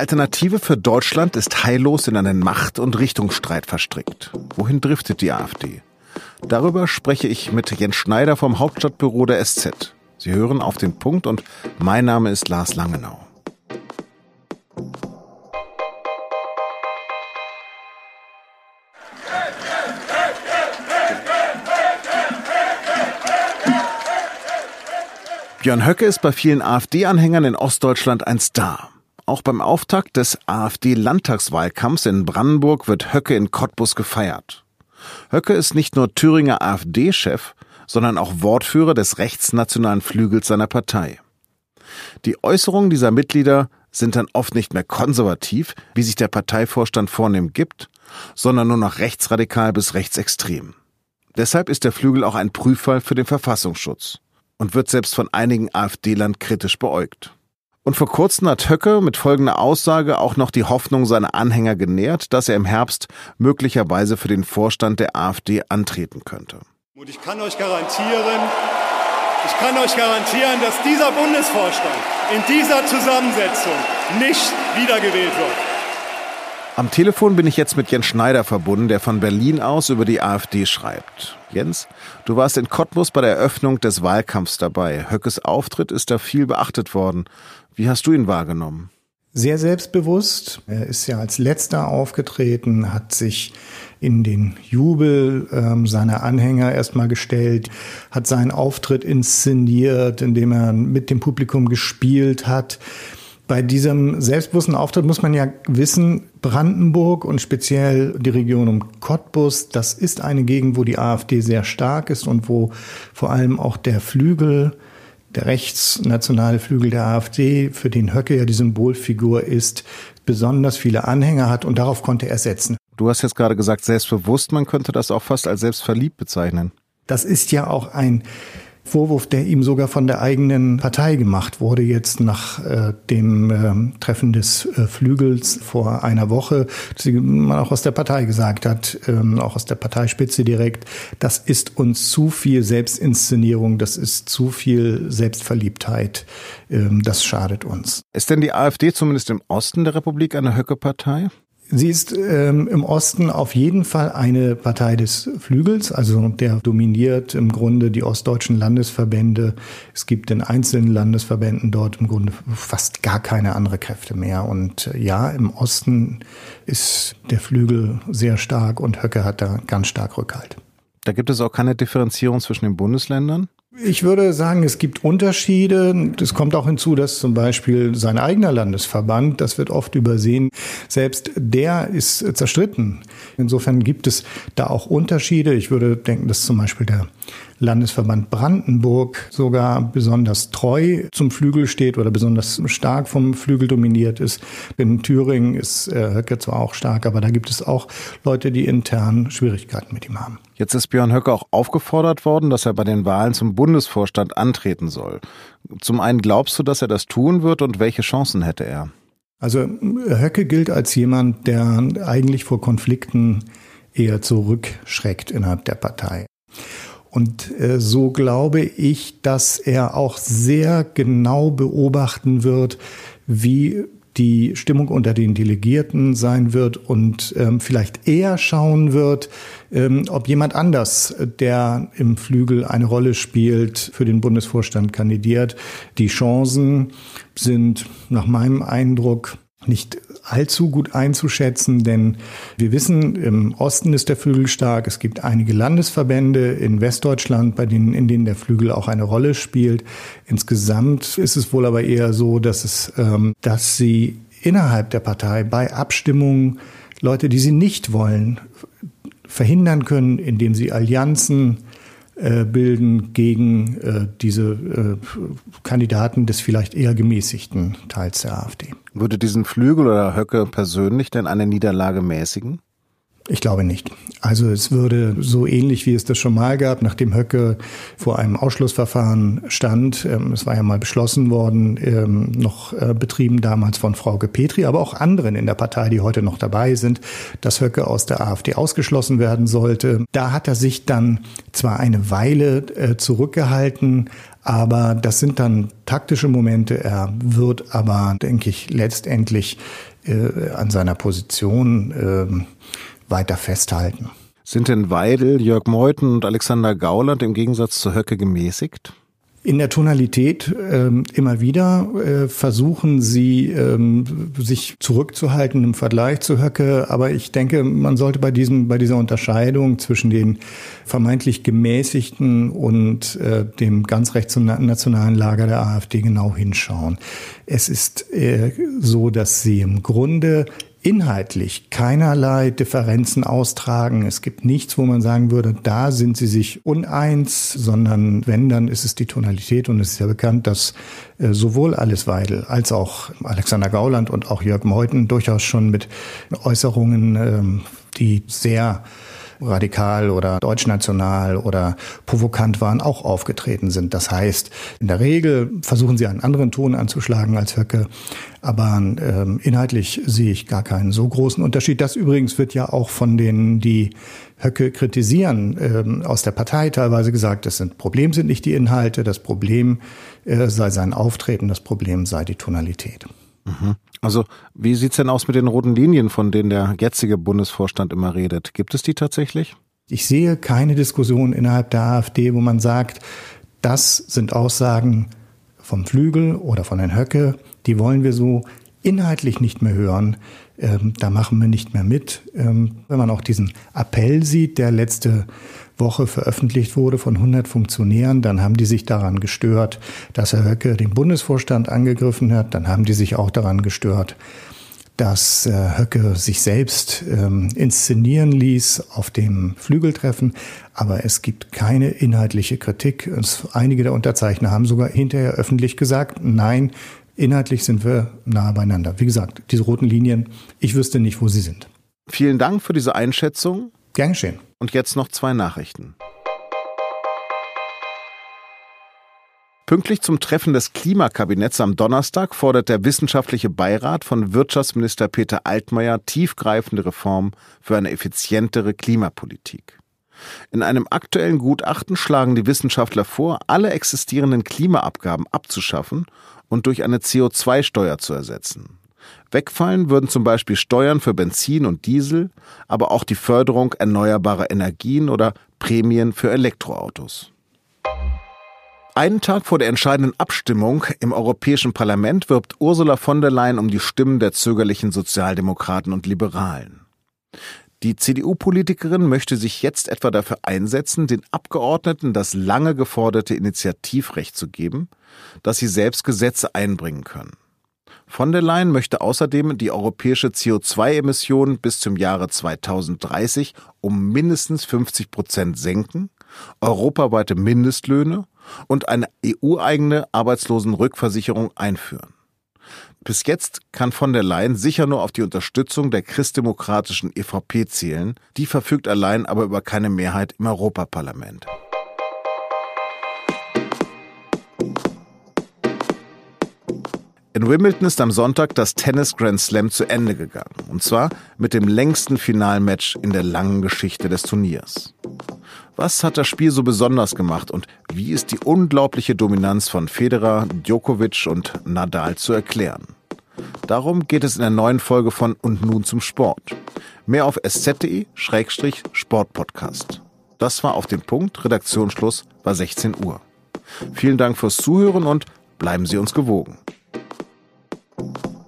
Alternative für Deutschland ist heillos in einen Macht- und Richtungsstreit verstrickt. Wohin driftet die AfD? Darüber spreche ich mit Jens Schneider vom Hauptstadtbüro der SZ. Sie hören auf den Punkt und mein Name ist Lars Langenau. Björn Höcke ist bei vielen AfD-Anhängern in Ostdeutschland ein Star. Auch beim Auftakt des AfD-Landtagswahlkampfs in Brandenburg wird Höcke in Cottbus gefeiert. Höcke ist nicht nur Thüringer AfD-Chef, sondern auch Wortführer des rechtsnationalen Flügels seiner Partei. Die Äußerungen dieser Mitglieder sind dann oft nicht mehr konservativ, wie sich der Parteivorstand vornehm gibt, sondern nur noch rechtsradikal bis rechtsextrem. Deshalb ist der Flügel auch ein Prüffall für den Verfassungsschutz und wird selbst von einigen AfD-Land kritisch beäugt. Und vor kurzem hat Höcke mit folgender Aussage auch noch die Hoffnung seiner Anhänger genährt, dass er im Herbst möglicherweise für den Vorstand der AfD antreten könnte. Und ich kann euch garantieren, ich kann euch garantieren, dass dieser Bundesvorstand in dieser Zusammensetzung nicht wiedergewählt wird. Am Telefon bin ich jetzt mit Jens Schneider verbunden, der von Berlin aus über die AfD schreibt. Jens, du warst in Cottbus bei der Eröffnung des Wahlkampfs dabei. Höckes Auftritt ist da viel beachtet worden. Wie hast du ihn wahrgenommen? Sehr selbstbewusst. Er ist ja als letzter aufgetreten, hat sich in den Jubel ähm, seiner Anhänger erstmal gestellt, hat seinen Auftritt inszeniert, indem er mit dem Publikum gespielt hat. Bei diesem selbstbewussten Auftritt muss man ja wissen, Brandenburg und speziell die Region um Cottbus, das ist eine Gegend, wo die AfD sehr stark ist und wo vor allem auch der Flügel, der rechtsnationale Flügel der AfD, für den Höcke ja die Symbolfigur ist, besonders viele Anhänger hat und darauf konnte er setzen. Du hast jetzt gerade gesagt, selbstbewusst, man könnte das auch fast als selbstverliebt bezeichnen. Das ist ja auch ein Vorwurf, der ihm sogar von der eigenen Partei gemacht wurde, jetzt nach äh, dem äh, Treffen des äh, Flügels vor einer Woche, dass man auch aus der Partei gesagt hat, ähm, auch aus der Parteispitze direkt, das ist uns zu viel Selbstinszenierung, das ist zu viel Selbstverliebtheit, ähm, das schadet uns. Ist denn die AfD zumindest im Osten der Republik eine Höcke-Partei? Sie ist ähm, im Osten auf jeden Fall eine Partei des Flügels, also der dominiert im Grunde die ostdeutschen Landesverbände. Es gibt in einzelnen Landesverbänden dort im Grunde fast gar keine andere Kräfte mehr. Und äh, ja, im Osten ist der Flügel sehr stark und Höcke hat da ganz stark Rückhalt. Da gibt es auch keine Differenzierung zwischen den Bundesländern? Ich würde sagen, es gibt Unterschiede. Es kommt auch hinzu, dass zum Beispiel sein eigener Landesverband, das wird oft übersehen, selbst der ist zerstritten. Insofern gibt es da auch Unterschiede. Ich würde denken, dass zum Beispiel der Landesverband Brandenburg sogar besonders treu zum Flügel steht oder besonders stark vom Flügel dominiert ist. In Thüringen ist äh, Höcke zwar auch stark, aber da gibt es auch Leute, die intern Schwierigkeiten mit ihm haben. Jetzt ist Björn Höcke auch aufgefordert worden, dass er bei den Wahlen zum Bundesvorstand antreten soll. Zum einen glaubst du, dass er das tun wird und welche Chancen hätte er? Also Höcke gilt als jemand, der eigentlich vor Konflikten eher zurückschreckt innerhalb der Partei. Und äh, so glaube ich, dass er auch sehr genau beobachten wird, wie die Stimmung unter den Delegierten sein wird und ähm, vielleicht eher schauen wird, ähm, ob jemand anders, der im Flügel eine Rolle spielt, für den Bundesvorstand kandidiert. Die Chancen sind nach meinem Eindruck nicht allzu gut einzuschätzen, denn wir wissen, im Osten ist der Flügel stark. Es gibt einige Landesverbände in Westdeutschland, bei denen, in denen der Flügel auch eine Rolle spielt. Insgesamt ist es wohl aber eher so, dass es, ähm, dass sie innerhalb der Partei bei Abstimmungen Leute, die sie nicht wollen, verhindern können, indem sie Allianzen äh, bilden gegen äh, diese äh, Kandidaten des vielleicht eher gemäßigten Teils der AfD. Würde diesen Flügel oder Höcke persönlich denn eine Niederlage mäßigen? Ich glaube nicht. Also es würde so ähnlich, wie es das schon mal gab, nachdem Höcke vor einem Ausschlussverfahren stand, ähm, es war ja mal beschlossen worden, ähm, noch äh, betrieben damals von Frau Petri, aber auch anderen in der Partei, die heute noch dabei sind, dass Höcke aus der AfD ausgeschlossen werden sollte. Da hat er sich dann zwar eine Weile äh, zurückgehalten, aber das sind dann taktische Momente. Er wird aber, denke ich, letztendlich äh, an seiner Position äh, weiter festhalten. Sind denn Weidel, Jörg Meuthen und Alexander Gauland im Gegensatz zu Höcke gemäßigt? In der Tonalität ähm, immer wieder äh, versuchen sie, ähm, sich zurückzuhalten im Vergleich zu Höcke. Aber ich denke, man sollte bei diesem, bei dieser Unterscheidung zwischen den vermeintlich gemäßigten und äh, dem ganz rechtsnationalen Lager der AfD genau hinschauen. Es ist äh, so, dass sie im Grunde inhaltlich keinerlei Differenzen austragen. Es gibt nichts, wo man sagen würde, da sind sie sich uneins, sondern wenn, dann ist es die Tonalität und es ist ja bekannt, dass äh, sowohl Alice Weidel als auch Alexander Gauland und auch Jörg Meuthen durchaus schon mit Äußerungen, ähm, die sehr radikal oder deutschnational oder provokant waren, auch aufgetreten sind. Das heißt, in der Regel versuchen sie einen anderen Ton anzuschlagen als Höcke, aber ähm, inhaltlich sehe ich gar keinen so großen Unterschied. Das übrigens wird ja auch von denen, die Höcke kritisieren, ähm, aus der Partei teilweise gesagt, das sind Problem sind nicht die Inhalte, das Problem äh, sei sein Auftreten, das Problem sei die Tonalität. Also wie sieht's denn aus mit den roten Linien, von denen der jetzige Bundesvorstand immer redet? Gibt es die tatsächlich? Ich sehe keine Diskussion innerhalb der AfD, wo man sagt, das sind Aussagen vom Flügel oder von Herrn Höcke, die wollen wir so inhaltlich nicht mehr hören. Ähm, da machen wir nicht mehr mit. Ähm, wenn man auch diesen Appell sieht, der letzte Woche veröffentlicht wurde von 100 Funktionären, dann haben die sich daran gestört, dass Herr Höcke den Bundesvorstand angegriffen hat. Dann haben die sich auch daran gestört, dass äh, Höcke sich selbst ähm, inszenieren ließ auf dem Flügeltreffen. Aber es gibt keine inhaltliche Kritik. Es, einige der Unterzeichner haben sogar hinterher öffentlich gesagt, nein, inhaltlich sind wir nah beieinander. Wie gesagt, diese roten Linien, ich wüsste nicht, wo sie sind. Vielen Dank für diese Einschätzung. Gern geschehen. Und jetzt noch zwei Nachrichten. Pünktlich zum Treffen des Klimakabinetts am Donnerstag fordert der wissenschaftliche Beirat von Wirtschaftsminister Peter Altmaier tiefgreifende Reformen für eine effizientere Klimapolitik. In einem aktuellen Gutachten schlagen die Wissenschaftler vor, alle existierenden Klimaabgaben abzuschaffen und durch eine CO2-Steuer zu ersetzen. Wegfallen würden zum Beispiel Steuern für Benzin und Diesel, aber auch die Förderung erneuerbarer Energien oder Prämien für Elektroautos. Einen Tag vor der entscheidenden Abstimmung im Europäischen Parlament wirbt Ursula von der Leyen um die Stimmen der zögerlichen Sozialdemokraten und Liberalen. Die CDU-Politikerin möchte sich jetzt etwa dafür einsetzen, den Abgeordneten das lange geforderte Initiativrecht zu geben, dass sie selbst Gesetze einbringen können. Von der Leyen möchte außerdem die europäische CO2-Emissionen bis zum Jahre 2030 um mindestens 50 Prozent senken, europaweite Mindestlöhne und eine EU-eigene Arbeitslosenrückversicherung einführen. Bis jetzt kann von der Leyen sicher nur auf die Unterstützung der christdemokratischen EVP zählen, die verfügt allein aber über keine Mehrheit im Europaparlament. In Wimbledon ist am Sonntag das Tennis Grand Slam zu Ende gegangen. Und zwar mit dem längsten Finalmatch in der langen Geschichte des Turniers. Was hat das Spiel so besonders gemacht und wie ist die unglaubliche Dominanz von Federer, Djokovic und Nadal zu erklären? Darum geht es in der neuen Folge von Und nun zum Sport. Mehr auf sz.de-sportpodcast. Das war auf den Punkt. Redaktionsschluss war 16 Uhr. Vielen Dank fürs Zuhören und bleiben Sie uns gewogen. thank you